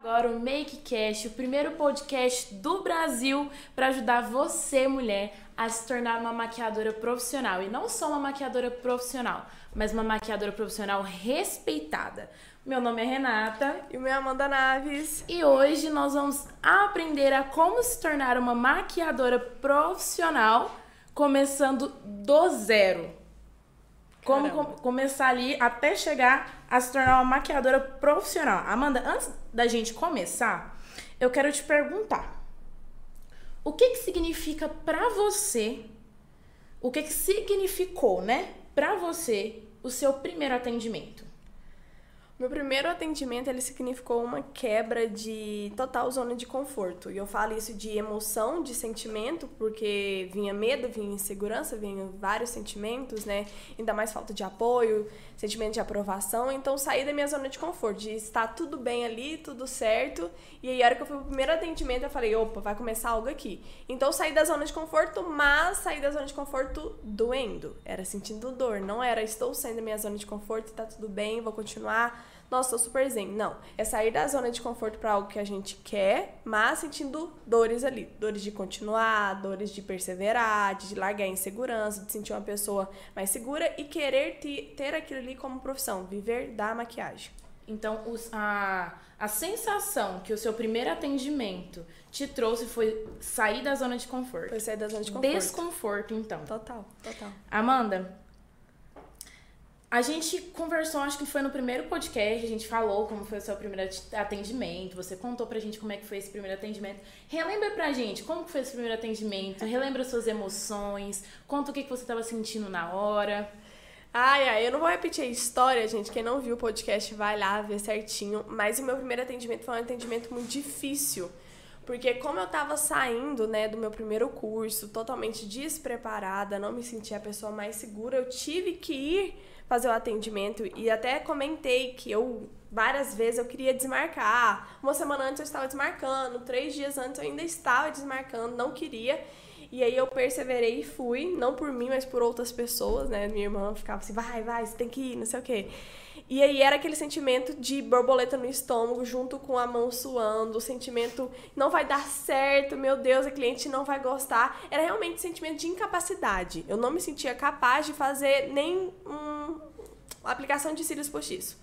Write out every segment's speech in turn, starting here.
agora o MakeCast, o primeiro podcast do Brasil para ajudar você, mulher, a se tornar uma maquiadora profissional. E não só uma maquiadora profissional, mas uma maquiadora profissional respeitada. Meu nome é Renata. E o meu é Amanda Naves. E hoje nós vamos aprender a como se tornar uma maquiadora profissional, começando do zero. Como com, começar ali até chegar a se tornar uma maquiadora profissional. Amanda, antes da gente começar, eu quero te perguntar. O que que significa para você? O que que significou, né, para você o seu primeiro atendimento? Meu primeiro atendimento, ele significou uma quebra de total zona de conforto. E eu falo isso de emoção, de sentimento, porque vinha medo, vinha insegurança, vinha vários sentimentos, né? Ainda mais falta de apoio, sentimento de aprovação. Então, saí da minha zona de conforto, de estar tudo bem ali, tudo certo. E aí, a hora que eu fui pro primeiro atendimento, eu falei, opa, vai começar algo aqui. Então, saí da zona de conforto, mas saí da zona de conforto doendo. Era sentindo dor, não era estou saindo da minha zona de conforto tá tudo bem, vou continuar nossa, tô super zen. Não. É sair da zona de conforto para algo que a gente quer, mas sentindo dores ali. Dores de continuar, dores de perseverar, de largar a insegurança, de sentir uma pessoa mais segura e querer ter, ter aquilo ali como profissão, viver da maquiagem. Então, os, a, a sensação que o seu primeiro atendimento te trouxe foi sair da zona de conforto. Foi sair da zona de conforto. Desconforto, então. Total, total. Amanda, a gente conversou, acho que foi no primeiro podcast, a gente falou como foi o seu primeiro atendimento, você contou pra gente como é que foi esse primeiro atendimento. Relembra pra gente como foi esse primeiro atendimento, relembra suas emoções, conta o que, você tava sentindo na hora. Ai, ai, eu não vou repetir a história, gente. Quem não viu o podcast vai lá ver certinho. Mas o meu primeiro atendimento foi um atendimento muito difícil. Porque como eu tava saindo, né, do meu primeiro curso, totalmente despreparada, não me sentia a pessoa mais segura, eu tive que ir fazer o atendimento e até comentei que eu várias vezes eu queria desmarcar. Uma semana antes eu estava desmarcando, três dias antes eu ainda estava desmarcando, não queria. E aí eu perseverei e fui, não por mim, mas por outras pessoas, né? Minha irmã ficava assim, vai, vai, você tem que ir, não sei o quê. E aí era aquele sentimento de borboleta no estômago, junto com a mão suando, o sentimento não vai dar certo, meu Deus, a cliente não vai gostar. Era realmente um sentimento de incapacidade. Eu não me sentia capaz de fazer nem um, aplicação de cílios postiço,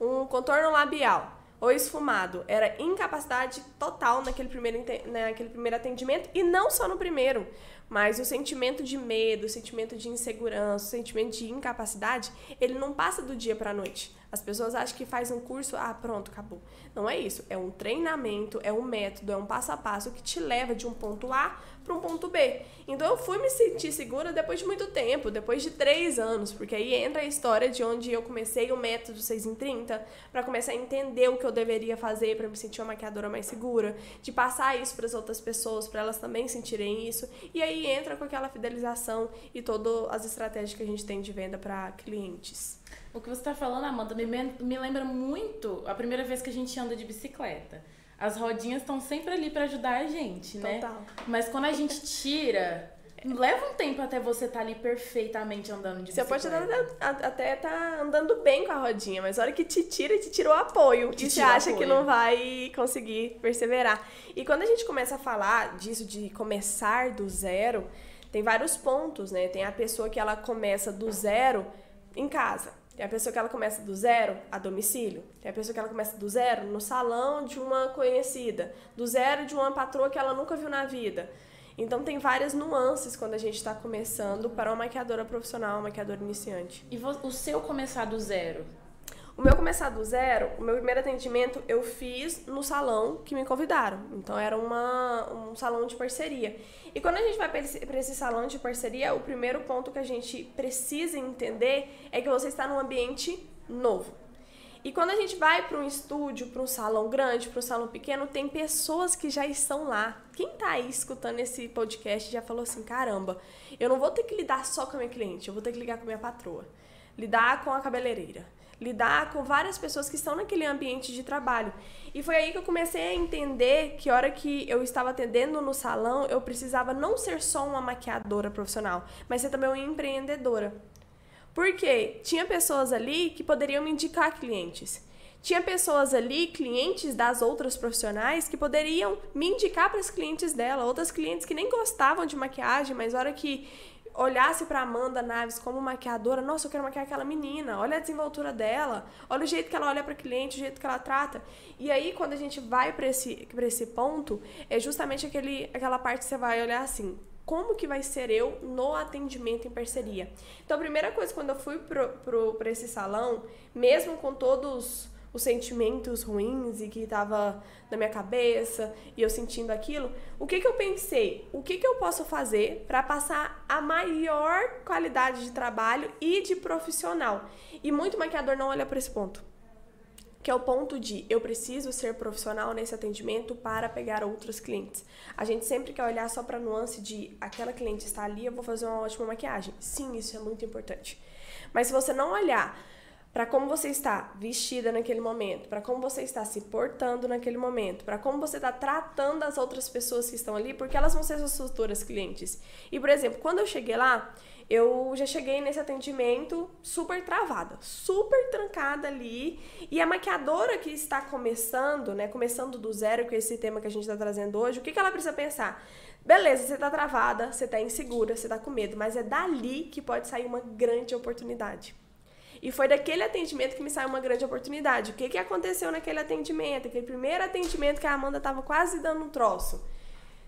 um contorno labial ou esfumado. Era incapacidade total naquele primeiro, naquele primeiro atendimento e não só no primeiro. Mas o sentimento de medo, o sentimento de insegurança, o sentimento de incapacidade, ele não passa do dia para a noite. As pessoas acham que faz um curso, ah, pronto, acabou. Não é isso. É um treinamento, é um método, é um passo a passo que te leva de um ponto A para um ponto B. Então eu fui me sentir segura depois de muito tempo, depois de três anos, porque aí entra a história de onde eu comecei o método 6 em 30 para começar a entender o que eu deveria fazer para me sentir uma maquiadora mais segura, de passar isso para as outras pessoas, para elas também sentirem isso. E aí entra com aquela fidelização e todas as estratégias que a gente tem de venda para clientes. O que você está falando, Amanda, me, me lembra muito a primeira vez que a gente anda de bicicleta. As rodinhas estão sempre ali para ajudar a gente, né? Total. Mas quando a gente tira, leva um tempo até você estar tá ali perfeitamente andando de bicicleta. Você pode até estar tá andando bem com a rodinha, mas a hora que te tira, te tira o apoio. Te e você acha apoio. que não vai conseguir perseverar. E quando a gente começa a falar disso, de começar do zero, tem vários pontos, né? Tem a pessoa que ela começa do zero em casa. Tem a pessoa que ela começa do zero a domicílio. Tem a pessoa que ela começa do zero no salão de uma conhecida. Do zero de uma patroa que ela nunca viu na vida. Então tem várias nuances quando a gente está começando para uma maquiadora profissional, uma maquiadora iniciante. E o seu começar do zero? O meu começar do zero, o meu primeiro atendimento eu fiz no salão que me convidaram. Então era uma, um salão de parceria. E quando a gente vai para esse, esse salão de parceria, o primeiro ponto que a gente precisa entender é que você está num ambiente novo. E quando a gente vai para um estúdio, para um salão grande, para um salão pequeno, tem pessoas que já estão lá. Quem está aí escutando esse podcast já falou assim: caramba, eu não vou ter que lidar só com a minha cliente, eu vou ter que ligar com a minha patroa, lidar com a cabeleireira, lidar com várias pessoas que estão naquele ambiente de trabalho. E foi aí que eu comecei a entender que hora que eu estava atendendo no salão, eu precisava não ser só uma maquiadora profissional, mas ser também uma empreendedora. Porque tinha pessoas ali que poderiam me indicar clientes. Tinha pessoas ali, clientes das outras profissionais, que poderiam me indicar para as clientes dela, outras clientes que nem gostavam de maquiagem, mas na hora que olhasse para Amanda Naves como maquiadora, nossa, eu quero maquiar aquela menina, olha a desenvoltura dela, olha o jeito que ela olha para cliente, o jeito que ela trata. E aí, quando a gente vai para esse, esse ponto, é justamente aquele, aquela parte que você vai olhar assim, como que vai ser eu no atendimento em parceria. Então, a primeira coisa, quando eu fui para esse salão, mesmo com todos os sentimentos ruins e que estava na minha cabeça e eu sentindo aquilo, o que, que eu pensei? O que, que eu posso fazer para passar a maior qualidade de trabalho e de profissional? E muito maquiador não olha para esse ponto. Que é o ponto de eu preciso ser profissional nesse atendimento para pegar outros clientes. A gente sempre quer olhar só para a nuance de aquela cliente está ali, eu vou fazer uma ótima maquiagem. Sim, isso é muito importante. Mas se você não olhar para como você está vestida naquele momento, para como você está se portando naquele momento, para como você está tratando as outras pessoas que estão ali, porque elas vão ser suas futuras clientes. E, por exemplo, quando eu cheguei lá, eu já cheguei nesse atendimento super travada, super trancada ali. E a maquiadora que está começando, né, começando do zero com esse tema que a gente está trazendo hoje, o que, que ela precisa pensar? Beleza, você está travada, você está insegura, você está com medo, mas é dali que pode sair uma grande oportunidade. E foi daquele atendimento que me saiu uma grande oportunidade. O que, que aconteceu naquele atendimento? Aquele primeiro atendimento que a Amanda estava quase dando um troço.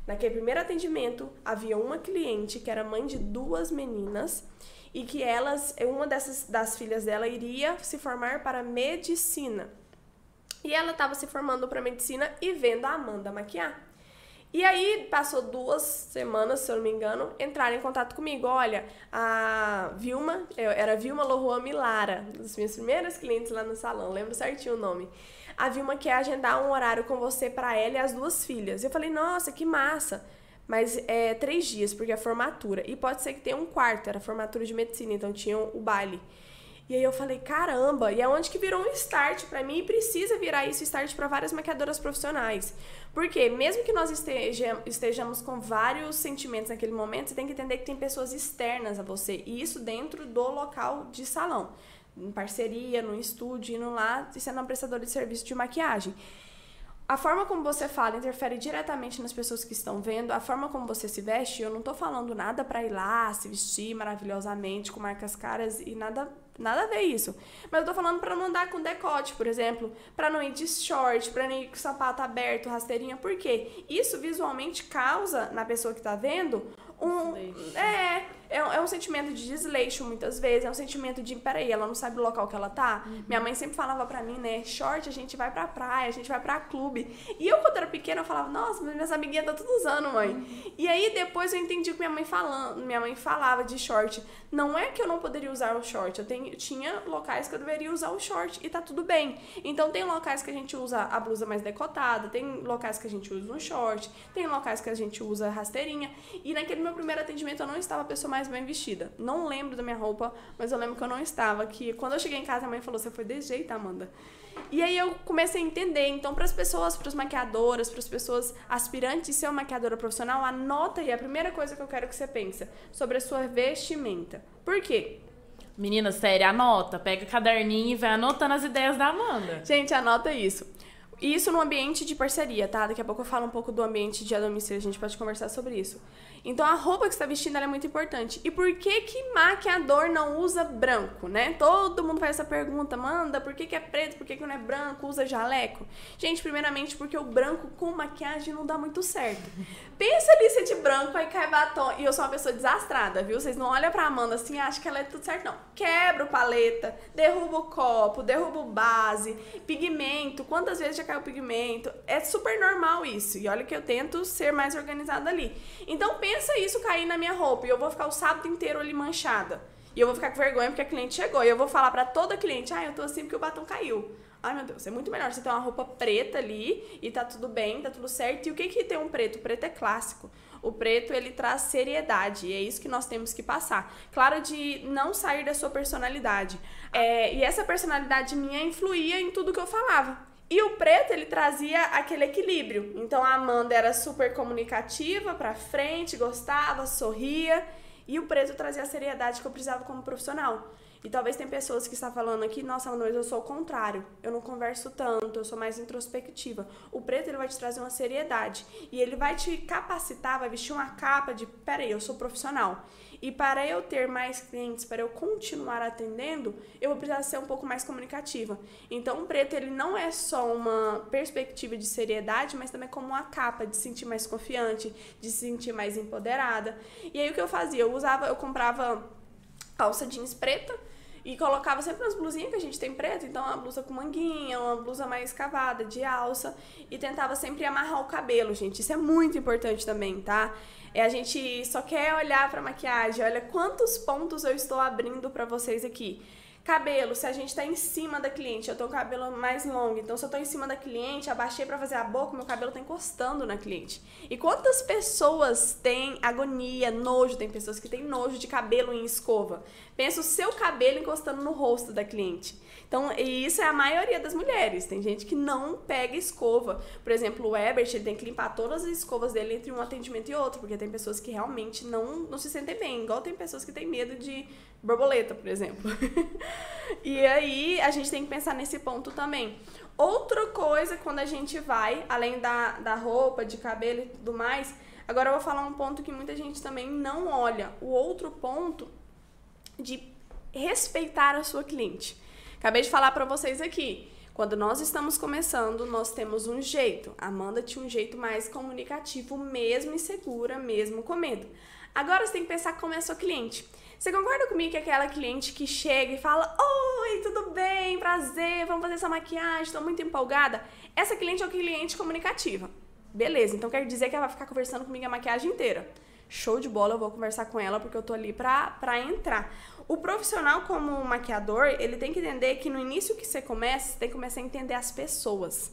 Naquele primeiro atendimento, havia uma cliente que era mãe de duas meninas e que elas, uma dessas das filhas dela iria se formar para medicina. E ela estava se formando para medicina e vendo a Amanda maquiar. E aí, passou duas semanas, se eu não me engano, entraram em contato comigo. Olha, a Vilma, eu, era Vilma Lohuan Milara, das minhas primeiras clientes lá no salão, lembro certinho o nome. A Vilma quer agendar um horário com você para ela e as duas filhas. Eu falei, nossa, que massa! Mas é três dias, porque é formatura. E pode ser que tenha um quarto, era formatura de medicina, então tinha o baile. E aí eu falei, caramba, e é onde que virou um start para mim e precisa virar isso start para várias maquiadoras profissionais. Porque mesmo que nós estejamos com vários sentimentos naquele momento, você tem que entender que tem pessoas externas a você, e isso dentro do local de salão, em parceria, no estúdio, indo lá e sendo uma prestadora de serviço de maquiagem. A forma como você fala interfere diretamente nas pessoas que estão vendo, a forma como você se veste, eu não tô falando nada para ir lá se vestir maravilhosamente com marcas caras e nada Nada a ver isso. Mas eu tô falando para não andar com decote, por exemplo, para não ir de short, para não ir com sapato aberto, rasteirinha, por quê? Isso visualmente causa na pessoa que tá vendo um é, é, é, um sentimento de desleixo muitas vezes, é um sentimento de, peraí, ela não sabe o local que ela tá. Uhum. Minha mãe sempre falava pra mim, né, short a gente vai pra praia, a gente vai pra clube. E eu, quando era pequena, eu falava, nossa, minhas amiguinhas estão tudo usando, mãe. Uhum. E aí depois eu entendi que minha mãe falando, minha mãe falava de short. Não é que eu não poderia usar o short, eu tenho, tinha locais que eu deveria usar o short e tá tudo bem. Então tem locais que a gente usa a blusa mais decotada, tem locais que a gente usa um short, tem locais que a gente usa rasteirinha. E naquele meu primeiro atendimento eu não estava a pessoa mais bem vestida. Não lembro da minha roupa, mas eu lembro que eu não estava. Que quando eu cheguei em casa, a mãe falou: Você foi desse jeito, Amanda? E aí eu comecei a entender. Então, para as pessoas, para as maquiadoras, para as pessoas aspirantes de ser uma maquiadora profissional, anota aí a primeira coisa que eu quero que você pense sobre a sua vestimenta. Por quê? Menina, sério, anota. Pega caderninho e vai anotando as ideias da Amanda. Gente, anota isso. Isso no ambiente de parceria, tá? Daqui a pouco eu falo um pouco do ambiente de domicílio, a gente pode conversar sobre isso. Então a roupa que você está vestindo é muito importante. E por que que maquiador não usa branco, né? Todo mundo faz essa pergunta, manda, por que, que é preto, por que, que não é branco, usa jaleco? Gente, primeiramente porque o branco com maquiagem não dá muito certo. Pensa ali se é de branco, aí cai batom. E eu sou uma pessoa desastrada, viu? Vocês não olham pra Amanda assim e acham que ela é tudo certo, não. Quebra o paleta, derruba o copo, derruba o base, pigmento. Quantas vezes já caiu pigmento? É super normal isso. E olha que eu tento ser mais organizada ali. Então pensa pensa isso cair na minha roupa e eu vou ficar o sábado inteiro ali manchada. E eu vou ficar com vergonha porque a cliente chegou. E eu vou falar para toda cliente, ah, eu tô assim porque o batom caiu. Ai, meu Deus, é muito melhor você ter uma roupa preta ali e tá tudo bem, tá tudo certo. E o que que tem um preto? O preto é clássico. O preto, ele traz seriedade e é isso que nós temos que passar. Claro, de não sair da sua personalidade. É, e essa personalidade minha influía em tudo que eu falava. E o preto, ele trazia aquele equilíbrio. Então a Amanda era super comunicativa, pra frente, gostava, sorria. E o preto trazia a seriedade que eu precisava como profissional. E talvez tem pessoas que estão falando aqui, nossa, mas eu sou o contrário. Eu não converso tanto, eu sou mais introspectiva. O preto ele vai te trazer uma seriedade e ele vai te capacitar, vai vestir uma capa de, peraí, eu sou profissional. E para eu ter mais clientes, para eu continuar atendendo, eu vou precisar ser um pouco mais comunicativa. Então, o preto ele não é só uma perspectiva de seriedade, mas também como uma capa de se sentir mais confiante, de se sentir mais empoderada. E aí o que eu fazia, eu usava, eu comprava calça jeans preta e colocava sempre nas blusinhas que a gente tem preto, então uma blusa com manguinha, uma blusa mais cavada, de alça, e tentava sempre amarrar o cabelo, gente. Isso é muito importante também, tá? É a gente só quer olhar para maquiagem, olha quantos pontos eu estou abrindo para vocês aqui. Cabelo, se a gente tá em cima da cliente, eu tenho o cabelo mais longo, então se eu tô em cima da cliente, abaixei para fazer a boca, meu cabelo tá encostando na cliente. E quantas pessoas têm agonia, nojo, tem pessoas que têm nojo de cabelo em escova. Pensa o seu cabelo encostando no rosto da cliente. Então, e isso é a maioria das mulheres. Tem gente que não pega escova. Por exemplo, o Ebert, ele tem que limpar todas as escovas dele entre um atendimento e outro, porque tem pessoas que realmente não, não se sentem bem. Igual tem pessoas que têm medo de borboleta, por exemplo. e aí, a gente tem que pensar nesse ponto também. Outra coisa, quando a gente vai, além da, da roupa, de cabelo e tudo mais, agora eu vou falar um ponto que muita gente também não olha. O outro ponto de respeitar a sua cliente. Acabei de falar para vocês aqui. Quando nós estamos começando, nós temos um jeito. Amanda tinha um jeito mais comunicativo, mesmo insegura, mesmo com medo. Agora você tem que pensar como é a sua cliente. Você concorda comigo que é aquela cliente que chega e fala: Oi, tudo bem? Prazer, vamos fazer essa maquiagem, estou muito empolgada? Essa cliente é uma cliente comunicativa. Beleza, então quer dizer que ela vai ficar conversando comigo a maquiagem inteira. Show de bola, eu vou conversar com ela porque eu tô ali pra, pra entrar. O profissional, como maquiador, ele tem que entender que no início que você começa, você tem que começar a entender as pessoas.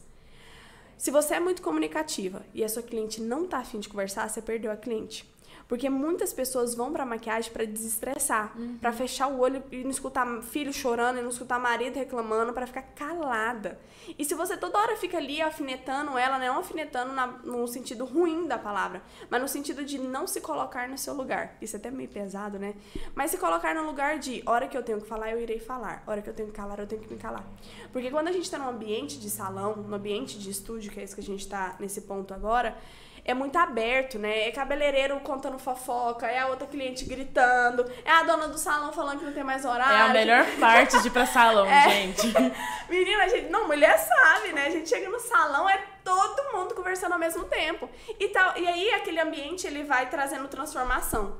Se você é muito comunicativa e a sua cliente não tá afim de conversar, você perdeu a cliente. Porque muitas pessoas vão pra maquiagem para desestressar, uhum. para fechar o olho e não escutar filho chorando, e não escutar marido reclamando, para ficar calada. E se você toda hora fica ali alfinetando ela, não alfinetando na, no sentido ruim da palavra, mas no sentido de não se colocar no seu lugar. Isso é até meio pesado, né? Mas se colocar no lugar de, hora que eu tenho que falar, eu irei falar. Hora que eu tenho que calar, eu tenho que me calar. Porque quando a gente tá num ambiente de salão, no ambiente de estúdio, que é isso que a gente tá nesse ponto agora, é muito aberto, né? É cabeleireiro contando fofoca, é a outra cliente gritando, é a dona do salão falando que não tem mais horário. É a melhor parte de ir pra salão, é. gente. Menina, a gente, não, mulher sabe, né? A gente chega no salão, é todo mundo conversando ao mesmo tempo. E, tal, e aí aquele ambiente ele vai trazendo transformação.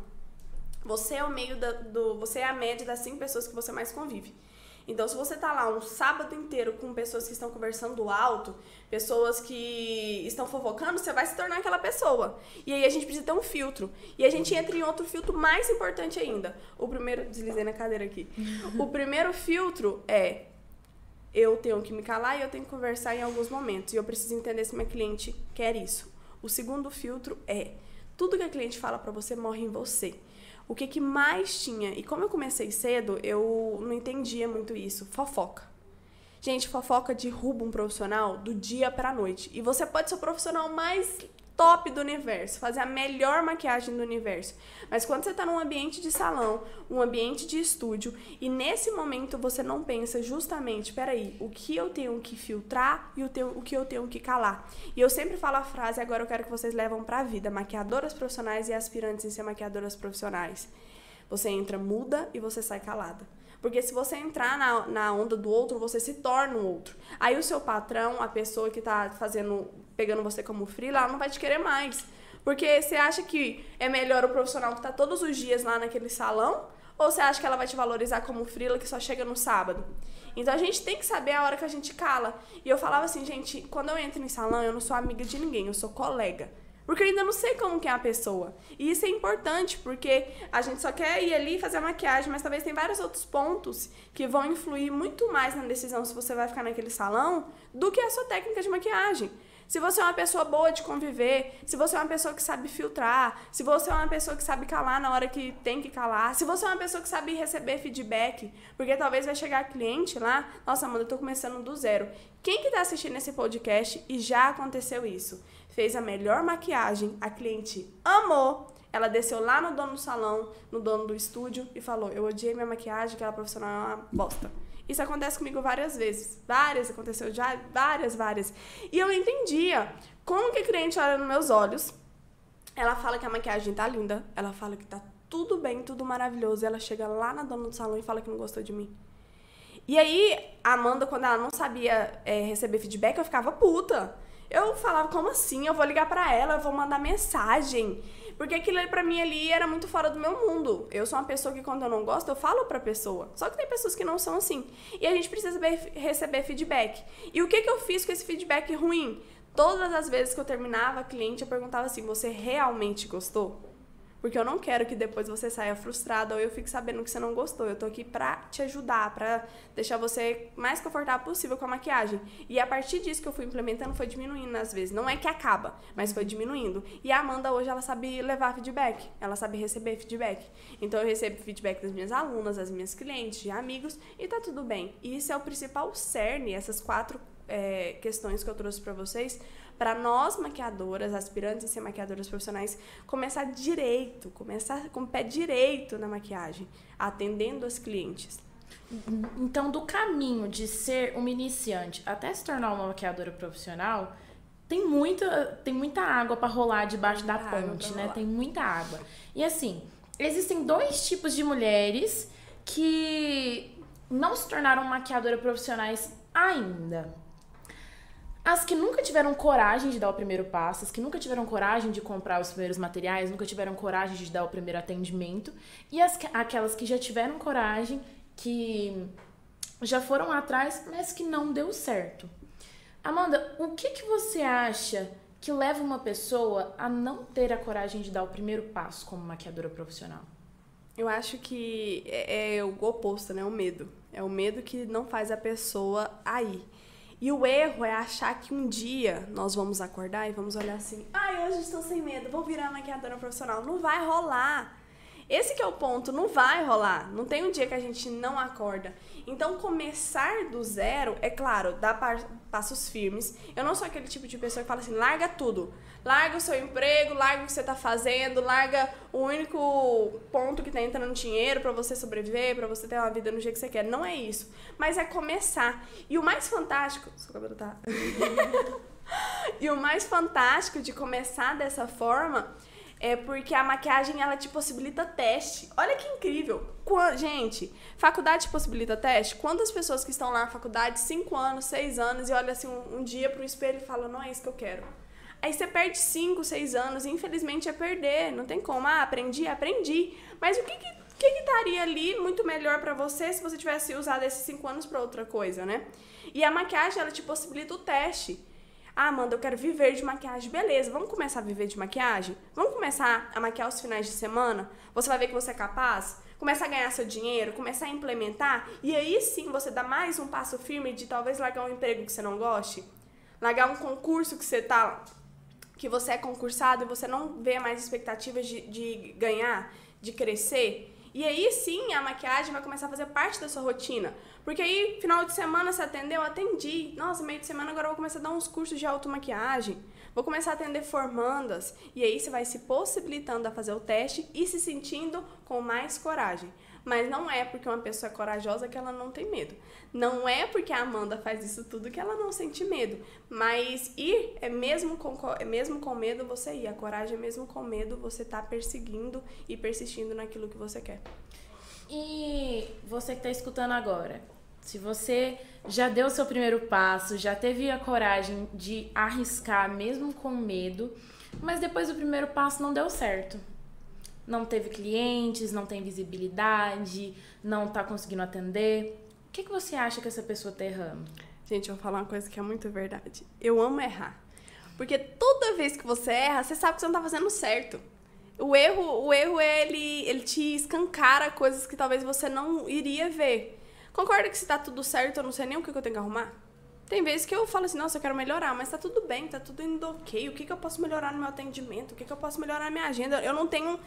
Você é o meio da, do. Você é a média das cinco pessoas que você mais convive. Então, se você tá lá um sábado inteiro com pessoas que estão conversando alto, pessoas que estão fofocando, você vai se tornar aquela pessoa. E aí a gente precisa ter um filtro. E a gente entra em outro filtro mais importante ainda. O primeiro, deslizei na cadeira aqui. o primeiro filtro é eu tenho que me calar e eu tenho que conversar em alguns momentos. E eu preciso entender se minha cliente quer isso. O segundo filtro é tudo que a cliente fala para você morre em você o que, que mais tinha. E como eu comecei cedo, eu não entendia muito isso. Fofoca. Gente, fofoca derruba um profissional do dia pra noite. E você pode ser o profissional mais top do universo, fazer a melhor maquiagem do universo. Mas quando você está num ambiente de salão, um ambiente de estúdio, e nesse momento você não pensa justamente, peraí, o que eu tenho que filtrar e o, teu, o que eu tenho que calar. E eu sempre falo a frase, agora eu quero que vocês levam pra vida, maquiadoras profissionais e aspirantes em ser maquiadoras profissionais. Você entra muda e você sai calada. Porque se você entrar na, na onda do outro, você se torna um outro. Aí o seu patrão, a pessoa que tá fazendo, pegando você como frila, ela não vai te querer mais. Porque você acha que é melhor o profissional que tá todos os dias lá naquele salão? Ou você acha que ela vai te valorizar como frila que só chega no sábado? Então a gente tem que saber a hora que a gente cala. E eu falava assim, gente, quando eu entro em salão, eu não sou amiga de ninguém, eu sou colega. Porque eu ainda não sei como que é a pessoa. E isso é importante, porque a gente só quer ir ali fazer a maquiagem, mas talvez tem vários outros pontos que vão influir muito mais na decisão se você vai ficar naquele salão do que a sua técnica de maquiagem. Se você é uma pessoa boa de conviver, se você é uma pessoa que sabe filtrar, se você é uma pessoa que sabe calar na hora que tem que calar, se você é uma pessoa que sabe receber feedback, porque talvez vai chegar cliente lá, nossa, mano, eu tô começando do zero. Quem que tá assistindo esse podcast e já aconteceu isso? fez a melhor maquiagem, a cliente amou, ela desceu lá no dono do salão, no dono do estúdio e falou: Eu odiei minha maquiagem, aquela profissional é uma bosta. Isso acontece comigo várias vezes. Várias, aconteceu já várias, várias. E eu entendia como que a cliente olha nos meus olhos. Ela fala que a maquiagem tá linda, ela fala que tá tudo bem, tudo maravilhoso. E ela chega lá na dona do salão e fala que não gostou de mim. E aí, a Amanda, quando ela não sabia é, receber feedback, eu ficava puta. Eu falava, como assim? Eu vou ligar para ela, eu vou mandar mensagem. Porque aquilo pra mim ali era muito fora do meu mundo. Eu sou uma pessoa que quando eu não gosto, eu falo pra pessoa. Só que tem pessoas que não são assim. E a gente precisa receber feedback. E o que, que eu fiz com esse feedback ruim? Todas as vezes que eu terminava a cliente, eu perguntava assim: você realmente gostou? Porque eu não quero que depois você saia frustrado ou eu fique sabendo que você não gostou. Eu tô aqui pra te ajudar, pra deixar você mais confortável possível com a maquiagem. E a partir disso que eu fui implementando, foi diminuindo às vezes. Não é que acaba, mas foi diminuindo. E a Amanda hoje, ela sabe levar feedback. Ela sabe receber feedback. Então eu recebo feedback das minhas alunas, das minhas clientes, de amigos, e tá tudo bem. E isso é o principal cerne, essas quatro é, questões que eu trouxe para vocês, para nós maquiadoras, aspirantes a ser maquiadoras profissionais, começar direito, começar com o pé direito na maquiagem, atendendo as clientes. Então, do caminho de ser uma iniciante até se tornar uma maquiadora profissional, tem muita, tem muita água para rolar debaixo da ponte, né? Tem muita água. E assim, existem dois tipos de mulheres que não se tornaram maquiadoras profissionais ainda. As que nunca tiveram coragem de dar o primeiro passo, as que nunca tiveram coragem de comprar os primeiros materiais, nunca tiveram coragem de dar o primeiro atendimento, e as, aquelas que já tiveram coragem, que já foram atrás, mas que não deu certo. Amanda, o que, que você acha que leva uma pessoa a não ter a coragem de dar o primeiro passo como maquiadora profissional? Eu acho que é, é o oposto, né? O medo. É o medo que não faz a pessoa aí. E o erro é achar que um dia nós vamos acordar e vamos olhar assim: ai, hoje estou sem medo, vou virar maquiadora profissional. Não vai rolar. Esse que é o ponto, não vai rolar. Não tem um dia que a gente não acorda. Então, começar do zero, é claro, dá passos firmes. Eu não sou aquele tipo de pessoa que fala assim, larga tudo. Larga o seu emprego, larga o que você tá fazendo, larga o único ponto que tá entrando dinheiro para você sobreviver, para você ter uma vida no jeito que você quer. Não é isso. Mas é começar. E o mais fantástico... Seu cabelo tá... e o mais fantástico de começar dessa forma é porque a maquiagem ela te possibilita teste. Olha que incrível. Gente, faculdade possibilita teste? Quantas pessoas que estão lá na faculdade, 5 anos, 6 anos, e olham assim um, um dia pro espelho e falam, não é isso que eu quero. Aí você perde 5, 6 anos, infelizmente é perder. Não tem como. Ah, aprendi, aprendi. Mas o que que, que, estaria ali muito melhor para você se você tivesse usado esses 5 anos para outra coisa, né? E a maquiagem, ela te possibilita o teste. Ah, Amanda, eu quero viver de maquiagem. Beleza, vamos começar a viver de maquiagem? Vamos começar a maquiar os finais de semana? Você vai ver que você é capaz? Começar a ganhar seu dinheiro, começar a implementar, e aí sim você dá mais um passo firme de talvez largar um emprego que você não goste, largar um concurso que você tá que você é concursado e você não vê mais expectativas de, de ganhar, de crescer. E aí sim a maquiagem vai começar a fazer parte da sua rotina. Porque aí, final de semana, você atendeu? Atendi. Nossa, meio de semana agora eu vou começar a dar uns cursos de automaquiagem. Vou começar a atender formandas. E aí você vai se possibilitando a fazer o teste e se sentindo com mais coragem. Mas não é porque uma pessoa é corajosa que ela não tem medo. Não é porque a Amanda faz isso tudo que ela não sente medo. Mas ir é mesmo com, é mesmo com medo você ir. A coragem é mesmo com medo você tá perseguindo e persistindo naquilo que você quer. E você que está escutando agora, se você já deu o seu primeiro passo, já teve a coragem de arriscar mesmo com medo, mas depois do primeiro passo não deu certo não teve clientes, não tem visibilidade, não tá conseguindo atender. O que, que você acha que essa pessoa tá errando? Gente, eu vou falar uma coisa que é muito verdade. Eu amo errar. Porque toda vez que você erra, você sabe que você não tá fazendo certo. O erro, o erro ele, ele te escancara coisas que talvez você não iria ver. Concorda que se tá tudo certo, eu não sei nem o que eu tenho que arrumar? Tem vezes que eu falo assim, nossa, eu quero melhorar, mas tá tudo bem, tá tudo indo ok. O que, que eu posso melhorar no meu atendimento? O que, que eu posso melhorar na minha agenda? Eu não tenho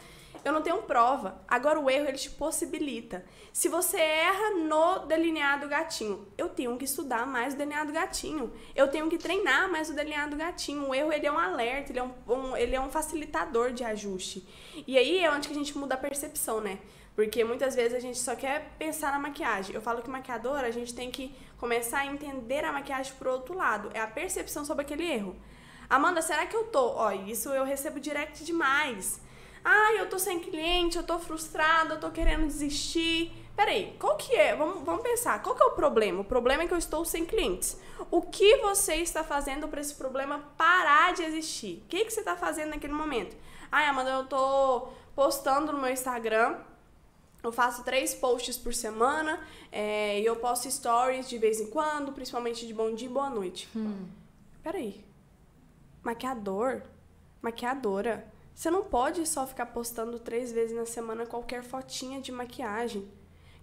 eu não tenho prova. Agora o erro ele te possibilita. Se você erra no delineado gatinho, eu tenho que estudar mais o delineado gatinho. Eu tenho que treinar mais o delineado gatinho. O erro ele é um alerta, ele é um, um ele é um facilitador de ajuste. E aí é onde que a gente muda a percepção, né? Porque muitas vezes a gente só quer pensar na maquiagem. Eu falo que maquiadora, a gente tem que começar a entender a maquiagem por outro lado. É a percepção sobre aquele erro. Amanda, será que eu tô? Ó, isso eu recebo direct demais. Ai, eu tô sem cliente, eu tô frustrada, eu tô querendo desistir. Peraí, qual que é? Vamos, vamos pensar, qual que é o problema? O problema é que eu estou sem clientes. O que você está fazendo para esse problema parar de existir? O que, que você está fazendo naquele momento? Ai, Amanda, eu tô postando no meu Instagram eu faço três posts por semana é, e eu posto stories de vez em quando, principalmente de bom dia e boa noite. Hum. Peraí. Maquiador? Maquiadora? Você não pode só ficar postando três vezes na semana qualquer fotinha de maquiagem.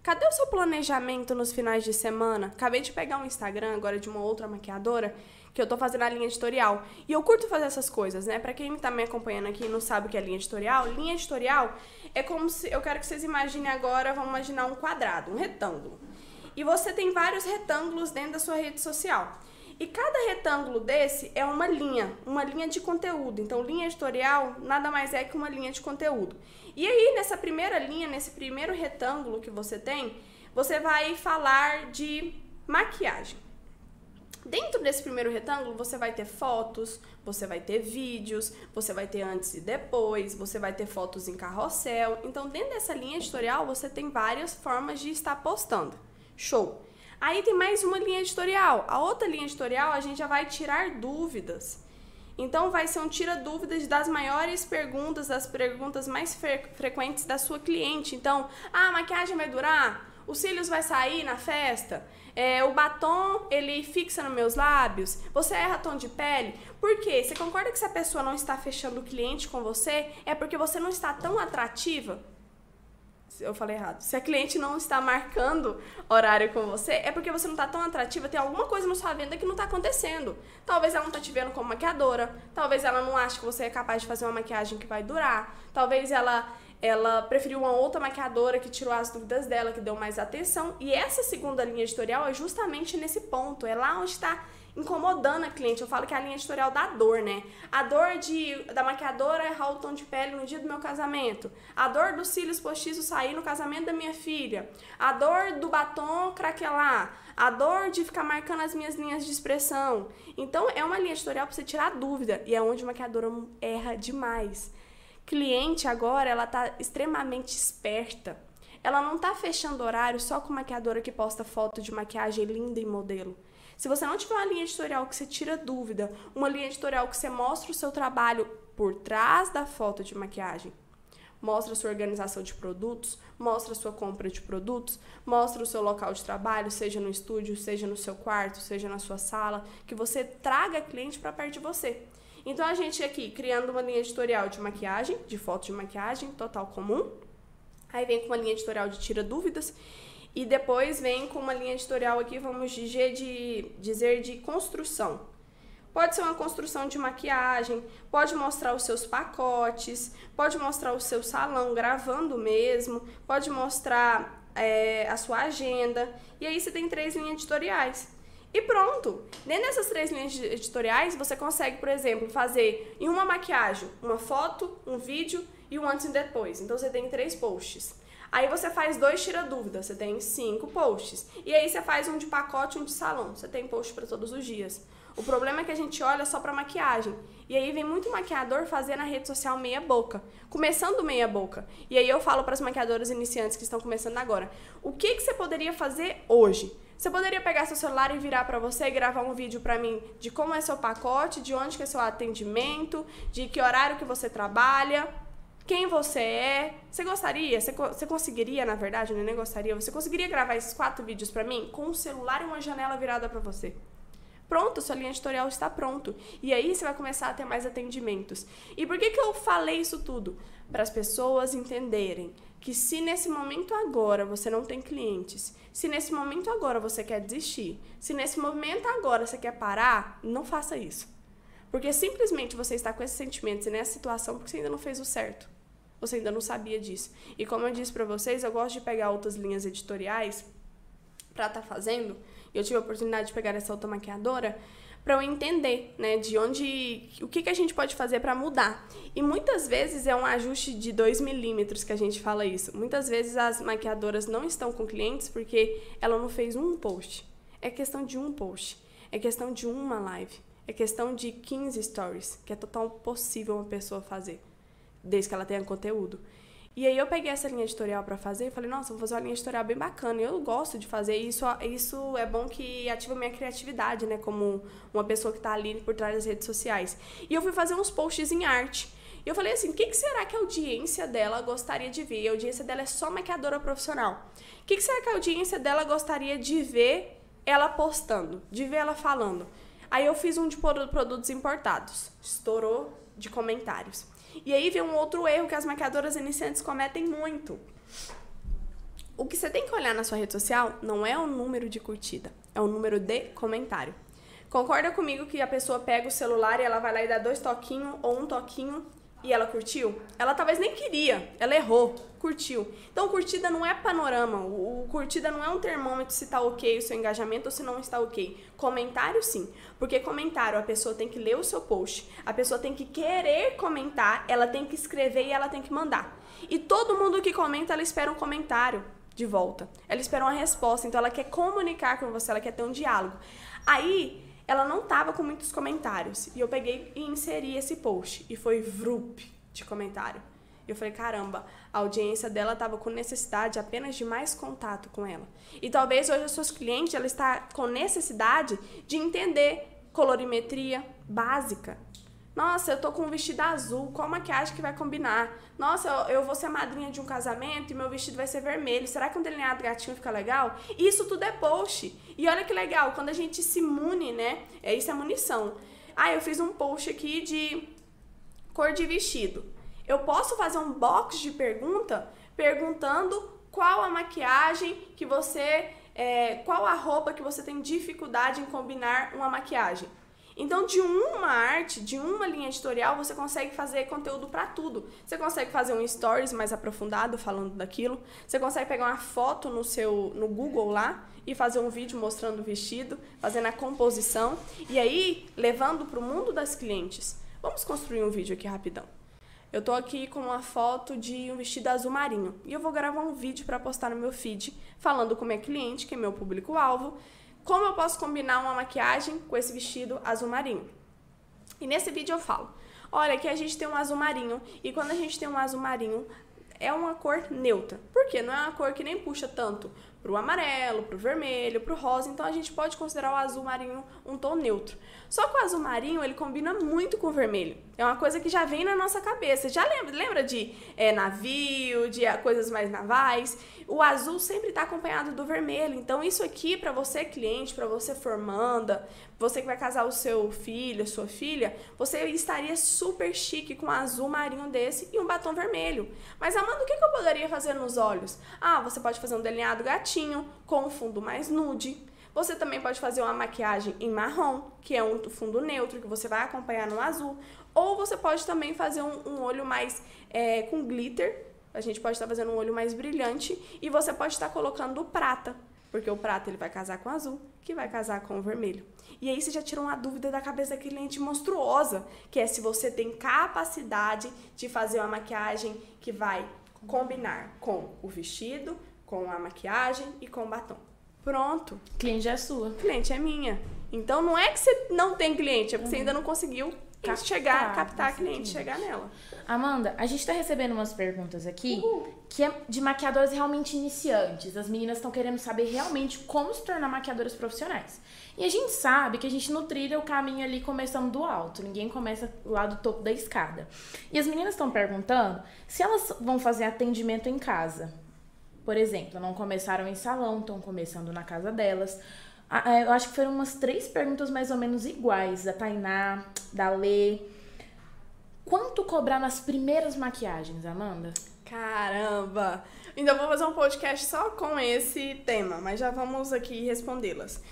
Cadê o seu planejamento nos finais de semana? Acabei de pegar um Instagram agora de uma outra maquiadora que eu tô fazendo a linha editorial. E eu curto fazer essas coisas, né? Pra quem tá me acompanhando aqui e não sabe o que é linha editorial, linha editorial é como se. Eu quero que vocês imaginem agora, vamos imaginar um quadrado, um retângulo. E você tem vários retângulos dentro da sua rede social. E cada retângulo desse é uma linha, uma linha de conteúdo. Então, linha editorial nada mais é que uma linha de conteúdo. E aí, nessa primeira linha, nesse primeiro retângulo que você tem, você vai falar de maquiagem. Dentro desse primeiro retângulo, você vai ter fotos, você vai ter vídeos, você vai ter antes e depois, você vai ter fotos em carrossel. Então, dentro dessa linha editorial, você tem várias formas de estar postando. Show! Aí tem mais uma linha editorial. A outra linha editorial a gente já vai tirar dúvidas. Então vai ser um tira dúvidas das maiores perguntas, das perguntas mais fre frequentes da sua cliente. Então, ah, a maquiagem vai durar? Os cílios vai sair na festa? É, o batom, ele fixa nos meus lábios? Você erra tom de pele? Por quê? Você concorda que se a pessoa não está fechando o cliente com você, é porque você não está tão atrativa? eu falei errado. Se a cliente não está marcando horário com você, é porque você não está tão atrativa, tem alguma coisa na sua venda que não está acontecendo. Talvez ela não está te vendo como maquiadora, talvez ela não ache que você é capaz de fazer uma maquiagem que vai durar, talvez ela ela preferiu uma outra maquiadora que tirou as dúvidas dela, que deu mais atenção. E essa segunda linha editorial é justamente nesse ponto, é lá onde está incomodando a cliente. Eu falo que é a linha editorial da dor, né? A dor de, da maquiadora errar o tom de pele no dia do meu casamento. A dor dos cílios postiços sair no casamento da minha filha. A dor do batom craquelar. A dor de ficar marcando as minhas linhas de expressão. Então, é uma linha editorial para você tirar dúvida. E é onde a maquiadora erra demais. Cliente agora, ela tá extremamente esperta. Ela não tá fechando horário só com maquiadora que posta foto de maquiagem linda e modelo. Se você não tiver uma linha editorial que você tira dúvida, uma linha editorial que você mostra o seu trabalho por trás da foto de maquiagem, mostra a sua organização de produtos, mostra a sua compra de produtos, mostra o seu local de trabalho, seja no estúdio, seja no seu quarto, seja na sua sala, que você traga cliente para perto de você. Então a gente aqui criando uma linha editorial de maquiagem, de foto de maquiagem, total comum. Aí vem com uma linha editorial de tira dúvidas e depois vem com uma linha editorial aqui, vamos dizer de, dizer de construção. Pode ser uma construção de maquiagem, pode mostrar os seus pacotes, pode mostrar o seu salão gravando mesmo, pode mostrar é, a sua agenda. E aí você tem três linhas editoriais. E pronto! Dentro dessas três linhas editoriais, você consegue, por exemplo, fazer em uma maquiagem uma foto, um vídeo e um antes e depois. Então você tem três posts. Aí você faz dois tira dúvida, você tem cinco posts. E aí você faz um de pacote, um de salão. Você tem post para todos os dias. O problema é que a gente olha só para maquiagem. E aí vem muito maquiador fazer na rede social meia boca, começando meia boca. E aí eu falo para as maquiadoras iniciantes que estão começando agora, o que que você poderia fazer hoje? Você poderia pegar seu celular e virar para você e gravar um vídeo para mim de como é seu pacote, de onde que é seu atendimento, de que horário que você trabalha, quem você é. Você gostaria, você, você conseguiria, na verdade, não nem gostaria, você conseguiria gravar esses quatro vídeos para mim com um celular e uma janela virada para você? Pronto, sua linha editorial está pronto. E aí você vai começar a ter mais atendimentos. E por que, que eu falei isso tudo? Para as pessoas entenderem que se nesse momento agora você não tem clientes, se nesse momento agora você quer desistir, se nesse momento agora você quer parar, não faça isso. Porque simplesmente você está com esses sentimentos e nessa situação porque você ainda não fez o certo. Você ainda não sabia disso. E como eu disse para vocês, eu gosto de pegar outras linhas editoriais para estar tá fazendo. Eu tive a oportunidade de pegar essa outra maquiadora para eu entender, né, de onde, o que, que a gente pode fazer para mudar. E muitas vezes é um ajuste de 2 milímetros que a gente fala isso. Muitas vezes as maquiadoras não estão com clientes porque ela não fez um post. É questão de um post. É questão de uma live. É questão de 15 stories, que é total possível uma pessoa fazer, desde que ela tenha conteúdo. E aí eu peguei essa linha editorial para fazer e falei, nossa, vou fazer uma linha editorial bem bacana. Eu gosto de fazer isso, isso é bom que ativa minha criatividade, né, como uma pessoa que está ali por trás das redes sociais. E eu fui fazer uns posts em arte. E eu falei assim, o que, que, será que a audiência dela gostaria de ver? A audiência dela é só maquiadora profissional. O que, que será que a audiência dela gostaria de ver ela postando, de ver ela falando? Aí eu fiz um de produtos importados. Estourou de comentários. E aí vem um outro erro que as maquiadoras iniciantes cometem muito. O que você tem que olhar na sua rede social não é o número de curtida, é o número de comentário. Concorda comigo que a pessoa pega o celular e ela vai lá e dá dois toquinhos ou um toquinho e ela curtiu? Ela talvez nem queria, ela errou, curtiu. Então, curtida não é panorama, o, curtida não é um termômetro se tá ok o seu engajamento ou se não está ok. Comentário, sim, porque comentário a pessoa tem que ler o seu post, a pessoa tem que querer comentar, ela tem que escrever e ela tem que mandar. E todo mundo que comenta, ela espera um comentário de volta. Ela espera uma resposta, então ela quer comunicar com você, ela quer ter um diálogo. Aí, ela não tava com muitos comentários. E eu peguei e inseri esse post. E foi vrup de comentário. E eu falei, caramba, a audiência dela estava com necessidade apenas de mais contato com ela. E talvez hoje os seus clientes, ela está com necessidade de entender colorimetria básica, nossa, eu tô com um vestido azul, qual maquiagem que vai combinar? Nossa, eu, eu vou ser madrinha de um casamento e meu vestido vai ser vermelho. Será que um delineado gatinho fica legal? Isso tudo é post. E olha que legal, quando a gente se mune, né? É isso é munição. Ah, eu fiz um post aqui de cor de vestido. Eu posso fazer um box de pergunta perguntando qual a maquiagem que você. É, qual a roupa que você tem dificuldade em combinar uma maquiagem. Então, de uma arte, de uma linha editorial, você consegue fazer conteúdo para tudo. Você consegue fazer um stories mais aprofundado falando daquilo. Você consegue pegar uma foto no seu no Google lá e fazer um vídeo mostrando o vestido, fazendo a composição e aí levando para o mundo das clientes. Vamos construir um vídeo aqui rapidão. Eu tô aqui com uma foto de um vestido azul marinho e eu vou gravar um vídeo para postar no meu feed falando com minha cliente, que é meu público-alvo, como eu posso combinar uma maquiagem com esse vestido azul marinho. E nesse vídeo eu falo, olha, aqui a gente tem um azul marinho, e quando a gente tem um azul marinho, é uma cor neutra. Por quê? Não é uma cor que nem puxa tanto pro amarelo, pro vermelho, pro rosa, então a gente pode considerar o azul marinho um tom neutro. Só que o azul marinho, ele combina muito com o vermelho. É uma coisa que já vem na nossa cabeça. Já lembra, lembra de é, navio, de coisas mais navais? O azul sempre está acompanhado do vermelho. Então, isso aqui, para você cliente, para você formanda, você que vai casar o seu filho, a sua filha, você estaria super chique com um azul marinho desse e um batom vermelho. Mas, Amanda, o que, que eu poderia fazer nos olhos? Ah, você pode fazer um delineado gatinho com um fundo mais nude. Você também pode fazer uma maquiagem em marrom, que é um fundo neutro, que você vai acompanhar no azul. Ou você pode também fazer um, um olho mais é, com glitter. A gente pode estar fazendo um olho mais brilhante. E você pode estar colocando o prata, porque o prata ele vai casar com o azul, que vai casar com o vermelho. E aí você já tirou uma dúvida da cabeça da cliente monstruosa, que é se você tem capacidade de fazer uma maquiagem que vai combinar com o vestido, com a maquiagem e com o batom. Pronto. Cliente é sua. Cliente é minha. Então não é que você não tem cliente, é porque uhum. você ainda não conseguiu captar, chegar, captar a cliente, chegar nela. Amanda, a gente tá recebendo umas perguntas aqui Uhul. que é de maquiadoras realmente iniciantes. As meninas estão querendo saber realmente como se tornar maquiadoras profissionais. E a gente sabe que a gente não trilha o caminho ali começando do alto. Ninguém começa lá do topo da escada. E as meninas estão perguntando se elas vão fazer atendimento em casa. Por exemplo, não começaram em salão, estão começando na casa delas. É, eu acho que foram umas três perguntas mais ou menos iguais, da Tainá, da Lê. Quanto cobrar nas primeiras maquiagens, Amanda? Caramba! Ainda vou fazer um podcast só com esse tema, mas já vamos aqui respondê-las.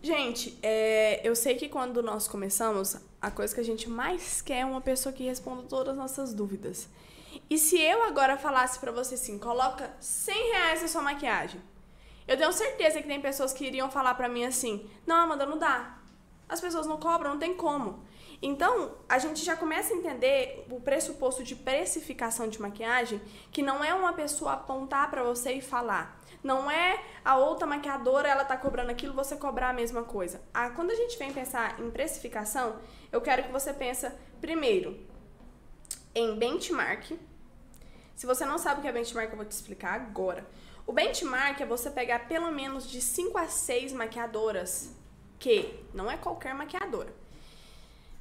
Gente, é, eu sei que quando nós começamos, a coisa que a gente mais quer é uma pessoa que responda todas as nossas dúvidas. E se eu agora falasse para você assim, coloca 100 reais na sua maquiagem, eu tenho certeza que tem pessoas que iriam falar para mim assim, não, Amanda, não dá. As pessoas não cobram, não tem como. Então, a gente já começa a entender o pressuposto de precificação de maquiagem, que não é uma pessoa apontar para você e falar. Não é a outra maquiadora, ela tá cobrando aquilo, você cobrar a mesma coisa. Ah, quando a gente vem pensar em precificação, eu quero que você pense primeiro em benchmark. Se você não sabe o que é benchmark, eu vou te explicar agora. O benchmark é você pegar pelo menos de 5 a 6 maquiadoras, que não é qualquer maquiadora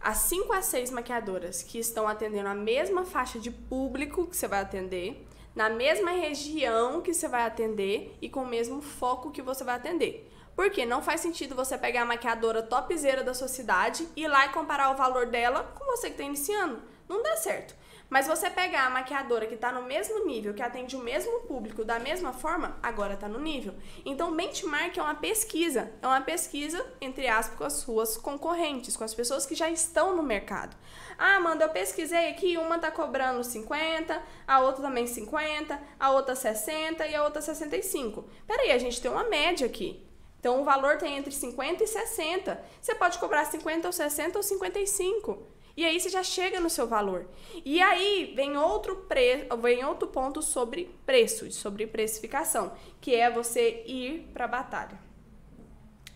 as 5 a 6 maquiadoras que estão atendendo a mesma faixa de público que você vai atender, na mesma região que você vai atender e com o mesmo foco que você vai atender. Porque não faz sentido você pegar a maquiadora topzera da sua cidade e ir lá e comparar o valor dela com você que está iniciando. Não dá certo. Mas você pegar a maquiadora que está no mesmo nível, que atende o mesmo público da mesma forma, agora está no nível. Então, benchmark é uma pesquisa. É uma pesquisa, entre aspas, com as suas concorrentes, com as pessoas que já estão no mercado. Ah, Amanda, eu pesquisei aqui, uma está cobrando 50, a outra também 50, a outra 60 e a outra 65. Peraí, a gente tem uma média aqui. Então, o valor tem entre 50 e 60. Você pode cobrar 50 ou 60 ou 55. E aí você já chega no seu valor. E aí vem outro, pre... vem outro ponto sobre preço, sobre precificação, que é você ir para a batalha.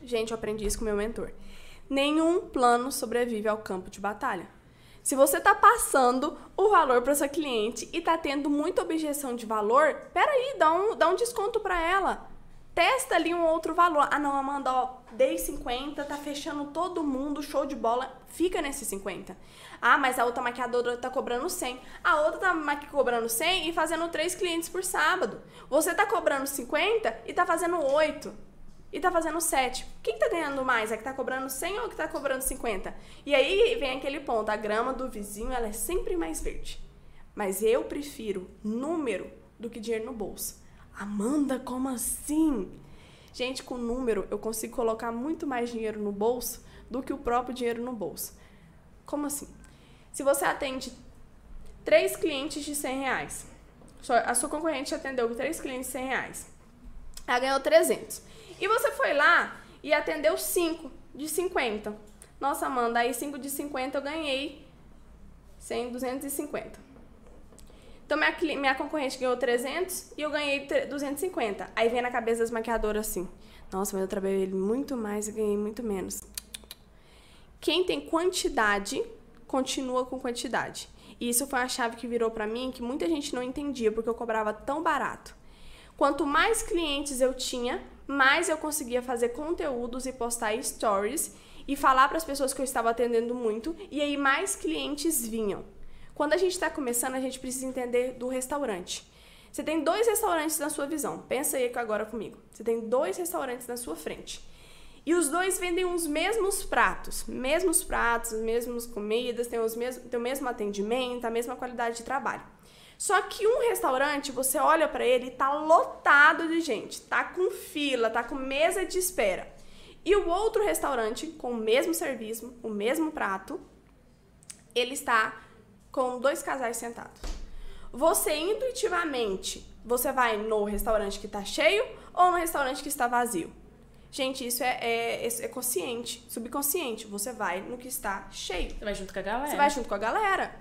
Gente, eu aprendi isso com meu mentor. Nenhum plano sobrevive ao campo de batalha. Se você está passando o valor para sua cliente e está tendo muita objeção de valor, peraí, dá um, dá um desconto para ela testa ali um outro valor. Ah, não, Amanda, ó, dei 50, tá fechando todo mundo, show de bola, fica nesse 50. Ah, mas a outra maquiadora tá cobrando 100. A outra tá cobrando 100 e fazendo 3 clientes por sábado. Você tá cobrando 50 e tá fazendo 8. E tá fazendo 7. Quem tá ganhando mais? É que tá cobrando 100 ou que tá cobrando 50? E aí vem aquele ponto, a grama do vizinho, ela é sempre mais verde. Mas eu prefiro número do que dinheiro no bolso. Amanda, como assim? Gente, com número eu consigo colocar muito mais dinheiro no bolso do que o próprio dinheiro no bolso. Como assim? Se você atende três clientes de 100 reais, a sua concorrente atendeu três clientes de 100 reais, ela ganhou 300. E você foi lá e atendeu cinco de 50. Nossa, Amanda, aí cinco de 50 eu ganhei 100, 250. Então, minha, minha concorrente ganhou 300 e eu ganhei 250. Aí vem na cabeça das maquiadoras assim: Nossa, mas eu trabalhei muito mais e ganhei muito menos. Quem tem quantidade, continua com quantidade. E isso foi uma chave que virou para mim que muita gente não entendia porque eu cobrava tão barato. Quanto mais clientes eu tinha, mais eu conseguia fazer conteúdos e postar stories e falar para as pessoas que eu estava atendendo muito, e aí mais clientes vinham. Quando a gente está começando, a gente precisa entender do restaurante. Você tem dois restaurantes na sua visão. Pensa aí agora comigo. Você tem dois restaurantes na sua frente. E os dois vendem os mesmos pratos, mesmos pratos, mesmas comidas, tem, os mesmos, tem o mesmo atendimento, a mesma qualidade de trabalho. Só que um restaurante, você olha para ele e tá lotado de gente, tá com fila, tá com mesa de espera. E o outro restaurante, com o mesmo serviço, o mesmo prato, ele está com dois casais sentados. Você intuitivamente, você vai no restaurante que está cheio ou no restaurante que está vazio? Gente, isso é, é, é, consciente, subconsciente. Você vai no que está cheio. Você vai junto com a galera. Você vai junto com a galera.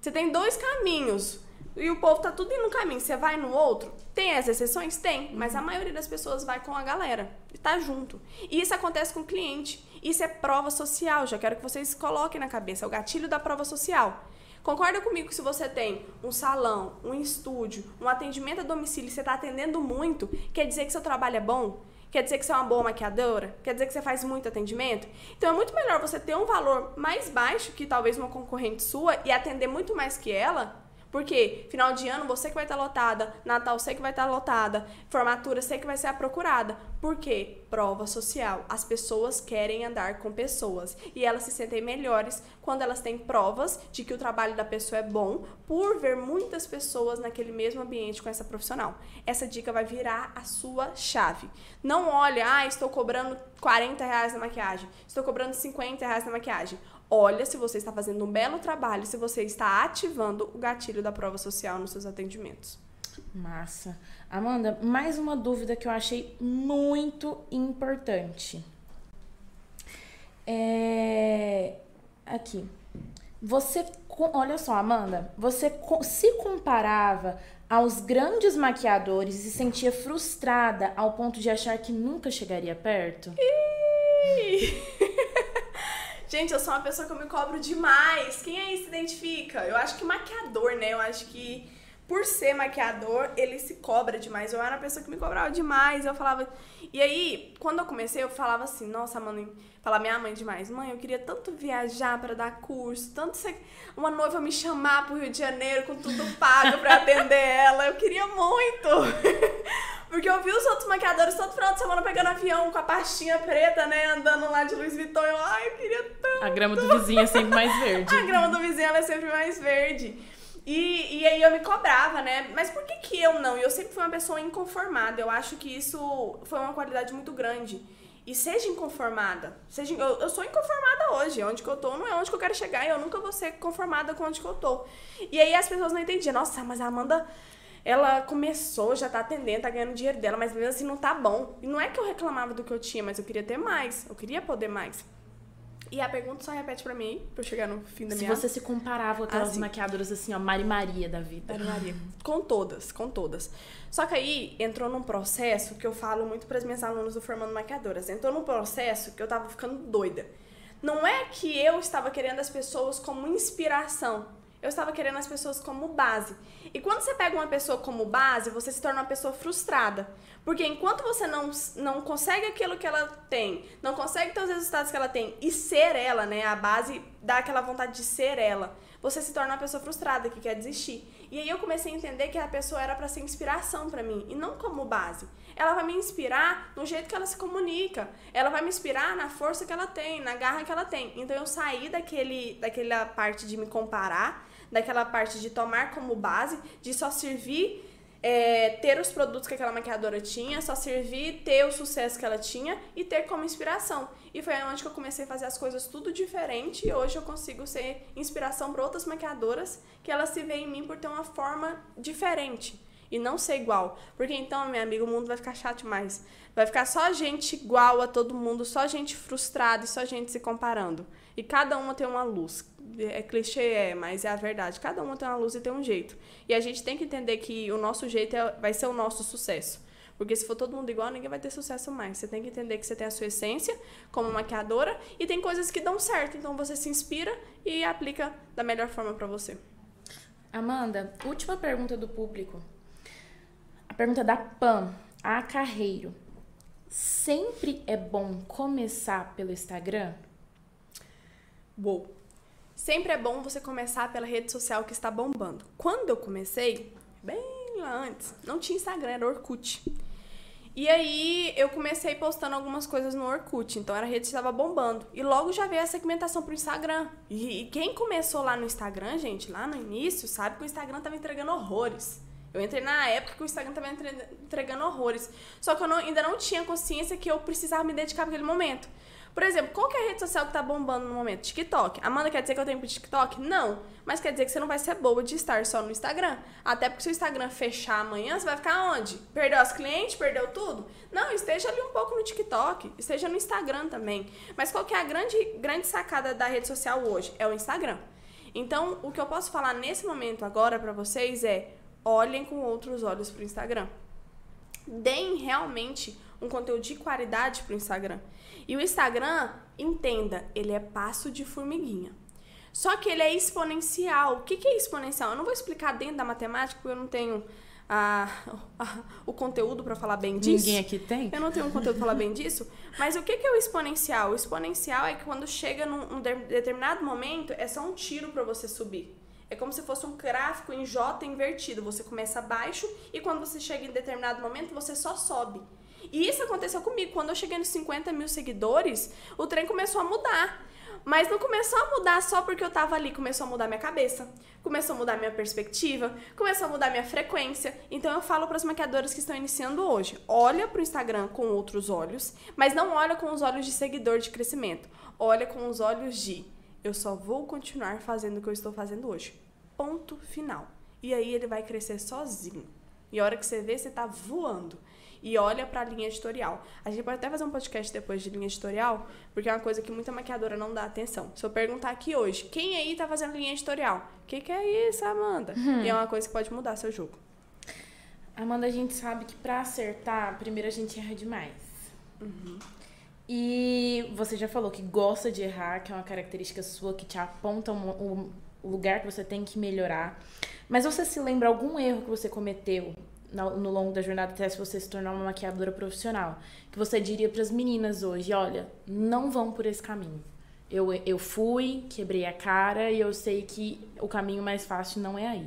Você tem dois caminhos e o povo tá tudo indo no caminho. Você vai no outro? Tem as exceções? Tem. Mas a maioria das pessoas vai com a galera e tá junto. E isso acontece com o cliente. Isso é prova social. Já quero que vocês coloquem na cabeça. É o gatilho da prova social. Concorda comigo que se você tem um salão, um estúdio, um atendimento a domicílio você está atendendo muito, quer dizer que seu trabalho é bom? Quer dizer que você é uma boa maquiadora? Quer dizer que você faz muito atendimento? Então é muito melhor você ter um valor mais baixo que talvez uma concorrente sua e atender muito mais que ela, Porque final de ano você que vai estar tá lotada, Natal você que vai estar tá lotada, formatura você que vai ser a procurada. Por quê? Prova social. As pessoas querem andar com pessoas e elas se sentem melhores quando elas têm provas de que o trabalho da pessoa é bom por ver muitas pessoas naquele mesmo ambiente com essa profissional. Essa dica vai virar a sua chave. Não olha, ah, estou cobrando 40 reais na maquiagem, estou cobrando 50 reais na maquiagem olha se você está fazendo um belo trabalho, se você está ativando o gatilho da prova social nos seus atendimentos. Massa. Amanda, mais uma dúvida que eu achei muito importante. É... Aqui. Você, olha só, Amanda, você se comparava aos grandes maquiadores e se sentia frustrada ao ponto de achar que nunca chegaria perto? Gente, eu sou uma pessoa que eu me cobro demais. Quem aí se identifica? Eu acho que maquiador, né? Eu acho que por ser maquiador, ele se cobra demais. Eu era uma pessoa que me cobrava demais. Eu falava. E aí, quando eu comecei, eu falava assim: Nossa, mãe. Falava minha mãe demais. Mãe, eu queria tanto viajar para dar curso, tanto ser uma noiva me chamar pro Rio de Janeiro com tudo pago pra atender ela. Eu queria muito. Porque eu vi os outros maquiadores todo final de semana pegando avião com a pastinha preta, né? Andando lá de Louis Vuitton. Eu, ai, eu queria tanto. A grama do vizinho é sempre mais verde. a grama do vizinho é sempre mais verde. E, e aí eu me cobrava, né? Mas por que, que eu não? Eu sempre fui uma pessoa inconformada. Eu acho que isso foi uma qualidade muito grande. E seja inconformada. Seja, eu, eu sou inconformada hoje. Onde que eu tô não é onde que eu quero chegar. E eu nunca vou ser conformada com onde que eu tô. E aí as pessoas não entendiam. Nossa, mas a Amanda ela começou, já tá atendendo, tá ganhando dinheiro dela, mas mesmo assim não tá bom. E não é que eu reclamava do que eu tinha, mas eu queria ter mais, eu queria poder mais. E a pergunta só repete pra mim, pra eu chegar no fim da se minha... Se você se comparava com aquelas assim, maquiadoras assim, ó, Mari Maria da vida. Mari Maria. Com todas, com todas. Só que aí entrou num processo que eu falo muito para as minhas alunas do Formando Maquiadoras. Entrou num processo que eu tava ficando doida. Não é que eu estava querendo as pessoas como inspiração, eu estava querendo as pessoas como base. E quando você pega uma pessoa como base, você se torna uma pessoa frustrada. Porque enquanto você não, não consegue aquilo que ela tem, não consegue ter os resultados que ela tem e ser ela, né? A base dá aquela vontade de ser ela. Você se torna uma pessoa frustrada que quer desistir. E aí eu comecei a entender que a pessoa era para ser inspiração para mim e não como base. Ela vai me inspirar no jeito que ela se comunica. Ela vai me inspirar na força que ela tem, na garra que ela tem. Então eu saí daquele daquela parte de me comparar daquela parte de tomar como base, de só servir é, ter os produtos que aquela maquiadora tinha, só servir ter o sucesso que ela tinha e ter como inspiração. E foi onde que eu comecei a fazer as coisas tudo diferente e hoje eu consigo ser inspiração para outras maquiadoras que elas se veem em mim por ter uma forma diferente e não ser igual. Porque então, minha amiga, o mundo vai ficar chato demais. Vai ficar só gente igual a todo mundo, só gente frustrada e só gente se comparando. E cada uma tem uma luz é clichê, é, mas é a verdade. Cada uma tem uma luz e tem um jeito. E a gente tem que entender que o nosso jeito é, vai ser o nosso sucesso. Porque se for todo mundo igual, ninguém vai ter sucesso mais. Você tem que entender que você tem a sua essência como maquiadora e tem coisas que dão certo. Então você se inspira e aplica da melhor forma para você. Amanda, última pergunta do público. A pergunta da Pam, a Carreiro. Sempre é bom começar pelo Instagram? Uou! Sempre é bom você começar pela rede social que está bombando. Quando eu comecei, bem lá antes, não tinha Instagram, era Orkut. E aí eu comecei postando algumas coisas no Orkut, então a rede estava bombando. E logo já veio a segmentação pro Instagram. E, e quem começou lá no Instagram, gente, lá no início, sabe que o Instagram estava entregando horrores. Eu entrei na época que o Instagram estava entregando horrores. Só que eu não, ainda não tinha consciência que eu precisava me dedicar naquele momento. Por exemplo, qual é a rede social que tá bombando no momento? TikTok. Amanda, quer dizer que eu tenho TikTok? Não. Mas quer dizer que você não vai ser boa de estar só no Instagram. Até porque se o Instagram fechar amanhã, você vai ficar onde? Perdeu as clientes? Perdeu tudo? Não, esteja ali um pouco no TikTok. Esteja no Instagram também. Mas qual que é a grande, grande sacada da rede social hoje? É o Instagram. Então, o que eu posso falar nesse momento agora para vocês é olhem com outros olhos pro Instagram. Deem realmente um conteúdo de qualidade pro Instagram. E o Instagram, entenda, ele é passo de formiguinha. Só que ele é exponencial. O que, que é exponencial? Eu não vou explicar dentro da matemática, porque eu não tenho a, a, o conteúdo para falar bem disso. Ninguém aqui tem? Eu não tenho um conteúdo para falar bem disso. Mas o que, que é o exponencial? O exponencial é que quando chega num, num determinado momento, é só um tiro para você subir. É como se fosse um gráfico em J invertido. Você começa baixo e quando você chega em determinado momento, você só sobe. E isso aconteceu comigo. Quando eu cheguei nos 50 mil seguidores, o trem começou a mudar. Mas não começou a mudar só porque eu tava ali, começou a mudar minha cabeça, começou a mudar minha perspectiva, começou a mudar minha frequência. Então eu falo para as maquiadoras que estão iniciando hoje: olha pro Instagram com outros olhos, mas não olha com os olhos de seguidor de crescimento. Olha com os olhos de eu só vou continuar fazendo o que eu estou fazendo hoje. Ponto final. E aí ele vai crescer sozinho. E a hora que você vê, você tá voando e olha para a linha editorial. A gente pode até fazer um podcast depois de linha editorial, porque é uma coisa que muita maquiadora não dá atenção. Se eu perguntar aqui hoje, quem aí tá fazendo linha editorial? O que, que é isso, Amanda? Uhum. E é uma coisa que pode mudar seu jogo. Amanda, a gente sabe que para acertar, primeiro a gente erra demais. Uhum. E você já falou que gosta de errar, que é uma característica sua que te aponta o lugar que você tem que melhorar. Mas você se lembra algum erro que você cometeu no, longo da jornada até se você se tornar uma maquiadora profissional, que você diria para as meninas hoje, olha, não vão por esse caminho. Eu, eu fui, quebrei a cara e eu sei que o caminho mais fácil não é aí.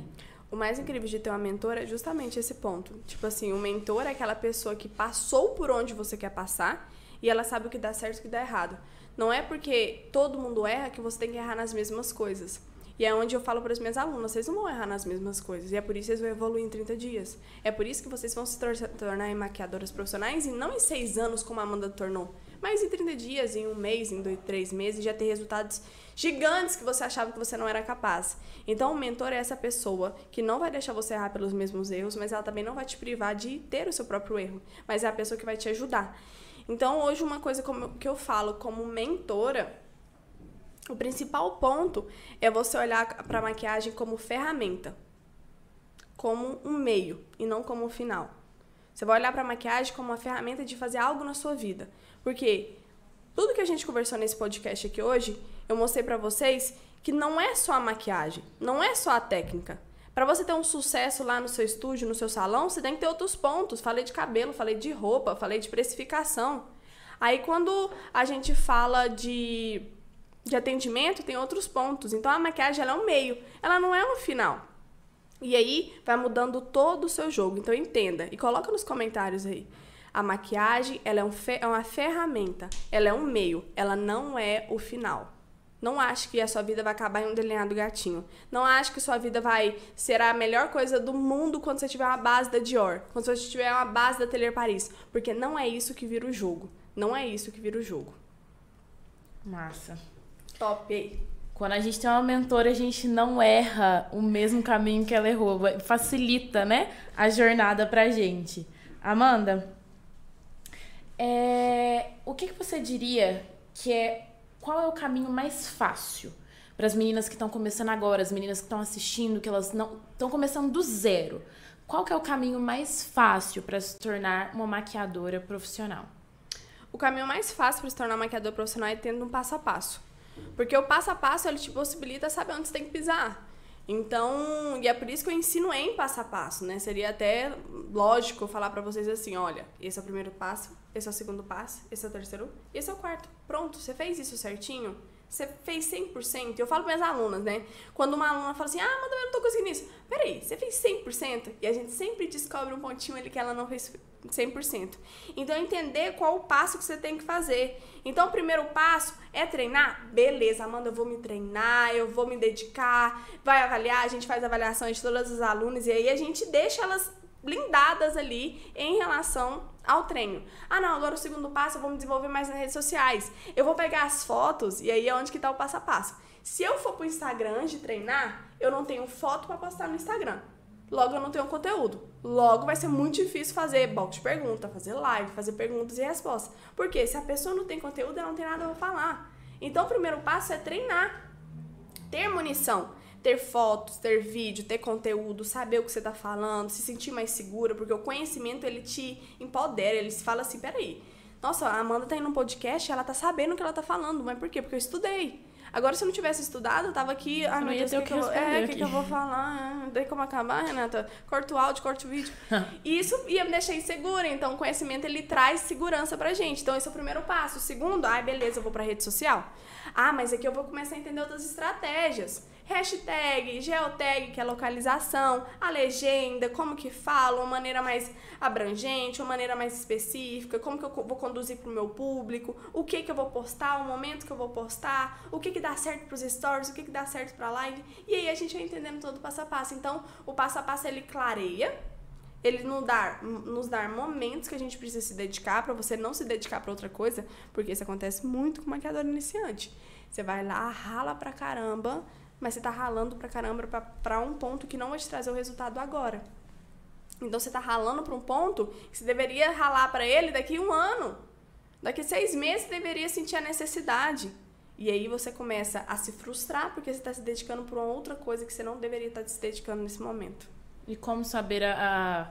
O mais incrível de ter uma mentora é justamente esse ponto. Tipo assim, o mentor é aquela pessoa que passou por onde você quer passar e ela sabe o que dá certo e o que dá errado. Não é porque todo mundo erra que você tem que errar nas mesmas coisas. E é onde eu falo para as minhas alunas, vocês não vão errar nas mesmas coisas. E é por isso que vocês vão evoluir em 30 dias. É por isso que vocês vão se tornar maquiadoras profissionais e não em seis anos, como a Amanda tornou. Mas em 30 dias, em um mês, em dois, três meses, já ter resultados gigantes que você achava que você não era capaz. Então, o mentor é essa pessoa que não vai deixar você errar pelos mesmos erros, mas ela também não vai te privar de ter o seu próprio erro. Mas é a pessoa que vai te ajudar. Então, hoje, uma coisa que eu falo como mentora o principal ponto é você olhar para a maquiagem como ferramenta, como um meio e não como um final. Você vai olhar para a maquiagem como uma ferramenta de fazer algo na sua vida. Porque tudo que a gente conversou nesse podcast aqui hoje, eu mostrei para vocês que não é só a maquiagem, não é só a técnica. Para você ter um sucesso lá no seu estúdio, no seu salão, você tem que ter outros pontos. Falei de cabelo, falei de roupa, falei de precificação. Aí quando a gente fala de de atendimento tem outros pontos. Então a maquiagem ela é um meio, ela não é um final. E aí vai mudando todo o seu jogo. Então entenda e coloca nos comentários aí. A maquiagem ela é, um é uma ferramenta, ela é um meio, ela não é o final. Não ache que a sua vida vai acabar em um delineado gatinho. Não ache que sua vida vai ser a melhor coisa do mundo quando você tiver uma base da Dior, quando você tiver uma base da Atelier Paris, porque não é isso que vira o jogo. Não é isso que vira o jogo. Massa. Top. Quando a gente tem uma mentora, a gente não erra o mesmo caminho que ela errou. Facilita, né? A jornada pra gente. Amanda, é... o que, que você diria que é. Qual é o caminho mais fácil para as meninas que estão começando agora, as meninas que estão assistindo, que elas não estão começando do zero? Qual que é o caminho mais fácil para se tornar uma maquiadora profissional? O caminho mais fácil para se tornar maquiadora profissional é tendo um passo a passo. Porque o passo a passo ele te possibilita saber onde você tem que pisar. Então, e é por isso que eu ensino em passo a passo, né? Seria até lógico falar para vocês assim, olha, esse é o primeiro passo, esse é o segundo passo, esse é o terceiro, e esse é o quarto. Pronto, você fez isso certinho? Você fez 100%. Eu falo para minhas alunas, né? Quando uma aluna fala assim, ah, mas eu não tô conseguindo isso. Peraí, você fez 100%? E a gente sempre descobre um pontinho ali que ela não fez 100%. Então, entender qual o passo que você tem que fazer. Então, o primeiro passo é treinar? Beleza, Amanda, eu vou me treinar, eu vou me dedicar, vai avaliar, a gente faz avaliações de todas as alunas e aí a gente deixa elas blindadas ali em relação ao treino. Ah, não, agora o segundo passo eu vou me desenvolver mais nas redes sociais. Eu vou pegar as fotos e aí é onde que tá o passo a passo. Se eu for pro Instagram de treinar, eu não tenho foto para postar no Instagram. Logo eu não tenho conteúdo. Logo vai ser muito difícil fazer box de pergunta, fazer live, fazer perguntas e respostas. Porque se a pessoa não tem conteúdo, ela não tem nada para falar. Então o primeiro passo é treinar. Ter munição ter fotos, ter vídeo, ter conteúdo, saber o que você está falando, se sentir mais segura, porque o conhecimento ele te empodera, ele se fala assim, peraí, nossa, a Amanda tá indo no podcast, ela tá sabendo o que ela tá falando, mas por quê? Porque eu estudei. Agora, se eu não tivesse estudado, eu tava aqui, ah, meu Deus, o que, que, eu, é, que, que eu vou falar? Não tem como acabar, Renata? Corta o áudio, corta o vídeo. e isso ia me deixar insegura, então o conhecimento, ele traz segurança pra gente. Então, esse é o primeiro passo. O segundo, ai, beleza, eu vou pra rede social. Ah, mas aqui eu vou começar a entender outras estratégias. Hashtag, geotag, que é localização, a legenda, como que fala, uma maneira mais abrangente, uma maneira mais específica, como que eu vou conduzir para o meu público, o que que eu vou postar, o momento que eu vou postar, o que que dá certo para os stories, o que que dá certo para a live. E aí a gente vai entendendo todo o passo a passo. Então, o passo a passo ele clareia, ele nos dar, nos dar momentos que a gente precisa se dedicar para você não se dedicar para outra coisa, porque isso acontece muito com maquiador iniciante. Você vai lá, rala pra caramba, mas você tá ralando pra caramba pra, pra um ponto que não vai te trazer o resultado agora. Então você tá ralando pra um ponto que você deveria ralar para ele daqui um ano. Daqui seis meses você deveria sentir a necessidade. E aí você começa a se frustrar porque você está se dedicando para uma outra coisa que você não deveria estar tá se dedicando nesse momento. E como saber a, a,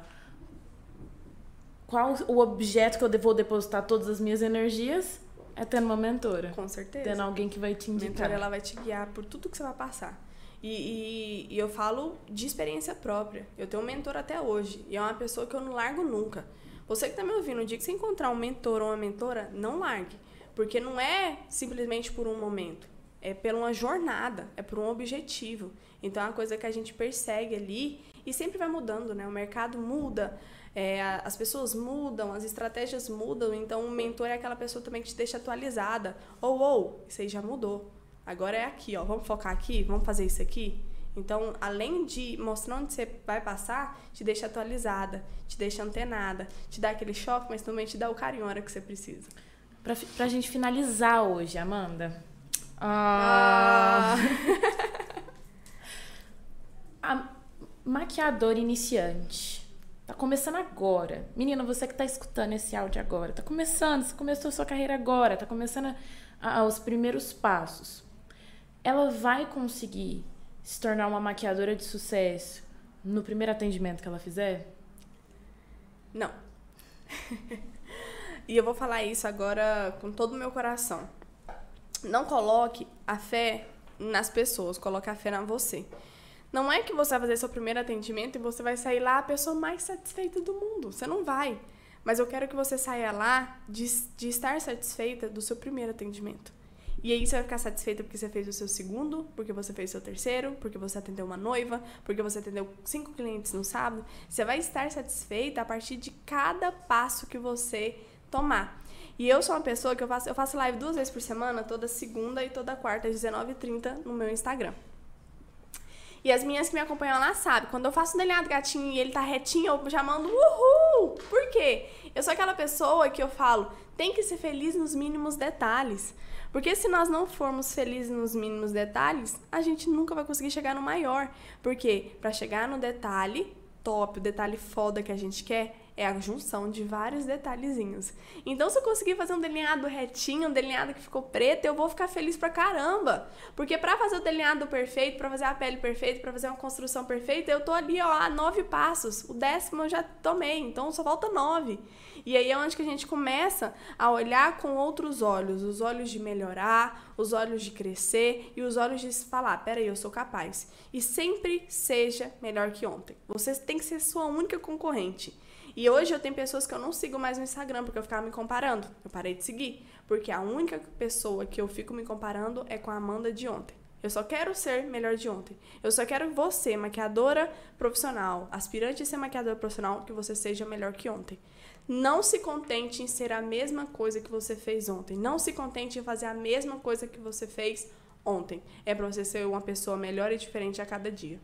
qual o objeto que eu vou depositar todas as minhas energias? É tendo uma mentora. Com certeza. Tendo alguém que vai te indicar. Mentora, ela vai te guiar por tudo que você vai passar. E, e, e, eu falo de experiência própria. Eu tenho um mentor até hoje. E é uma pessoa que eu não largo nunca. Você que está me ouvindo, o dia que você encontrar um mentor ou uma mentora, não largue. Porque não é simplesmente por um momento. É por uma jornada. É por um objetivo. Então é uma coisa que a gente persegue ali e sempre vai mudando, né? O mercado muda. É, as pessoas mudam, as estratégias mudam, então o mentor é aquela pessoa também que te deixa atualizada. Ou, ou, isso aí já mudou. Agora é aqui, ó. Vamos focar aqui? Vamos fazer isso aqui? Então, além de mostrar onde você vai passar, te deixa atualizada, te deixa antenada, te dá aquele choque, mas também te dá o carinho na hora que você precisa. Pra, pra gente finalizar hoje, Amanda. Ah. a maquiador iniciante Tá começando agora. Menina, você que tá escutando esse áudio agora, tá começando, você começou sua carreira agora, tá começando a, a, os primeiros passos. Ela vai conseguir se tornar uma maquiadora de sucesso no primeiro atendimento que ela fizer? Não. e eu vou falar isso agora com todo o meu coração. Não coloque a fé nas pessoas, coloque a fé na você. Não é que você vai fazer seu primeiro atendimento e você vai sair lá a pessoa mais satisfeita do mundo. Você não vai. Mas eu quero que você saia lá de, de estar satisfeita do seu primeiro atendimento. E aí você vai ficar satisfeita porque você fez o seu segundo, porque você fez o seu terceiro, porque você atendeu uma noiva, porque você atendeu cinco clientes no sábado. Você vai estar satisfeita a partir de cada passo que você tomar. E eu sou uma pessoa que eu faço, eu faço live duas vezes por semana, toda segunda e toda quarta, às 19h30, no meu Instagram. E as minhas que me acompanham lá sabem. Quando eu faço um delineado gatinho e ele tá retinho, eu já mando uhul! Por quê? Eu sou aquela pessoa que eu falo, tem que ser feliz nos mínimos detalhes. Porque se nós não formos felizes nos mínimos detalhes, a gente nunca vai conseguir chegar no maior. Porque para chegar no detalhe top, o detalhe foda que a gente quer, é a junção de vários detalhezinhos. Então, se eu conseguir fazer um delineado retinho, um delineado que ficou preto, eu vou ficar feliz pra caramba. Porque pra fazer o delineado perfeito, pra fazer a pele perfeita, pra fazer uma construção perfeita, eu tô ali, ó, a nove passos. O décimo eu já tomei, então só falta nove. E aí é onde que a gente começa a olhar com outros olhos, os olhos de melhorar, os olhos de crescer e os olhos de falar, peraí, eu sou capaz. E sempre seja melhor que ontem. Você tem que ser sua única concorrente. E hoje eu tenho pessoas que eu não sigo mais no Instagram porque eu ficava me comparando. Eu parei de seguir, porque a única pessoa que eu fico me comparando é com a Amanda de ontem. Eu só quero ser melhor de ontem. Eu só quero você, maquiadora profissional, aspirante a ser maquiadora profissional, que você seja melhor que ontem. Não se contente em ser a mesma coisa que você fez ontem. Não se contente em fazer a mesma coisa que você fez ontem. É para você ser uma pessoa melhor e diferente a cada dia.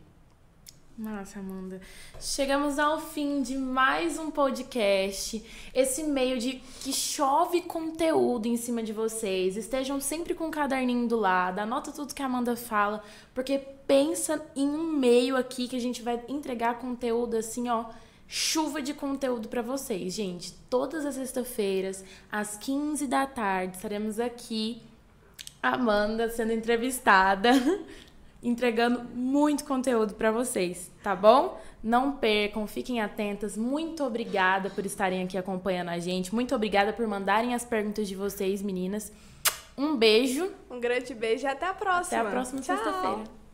Nossa, Amanda. Chegamos ao fim de mais um podcast. Esse meio de que chove conteúdo em cima de vocês. Estejam sempre com o caderninho do lado, anota tudo que a Amanda fala, porque pensa em um meio aqui que a gente vai entregar conteúdo assim, ó, chuva de conteúdo para vocês, gente. Todas as sextas-feiras, às 15 da tarde, estaremos aqui Amanda sendo entrevistada entregando muito conteúdo para vocês, tá bom? Não percam, fiquem atentas. Muito obrigada por estarem aqui acompanhando a gente. Muito obrigada por mandarem as perguntas de vocês, meninas. Um beijo. Um grande beijo e até a próxima. Até a próxima sexta-feira.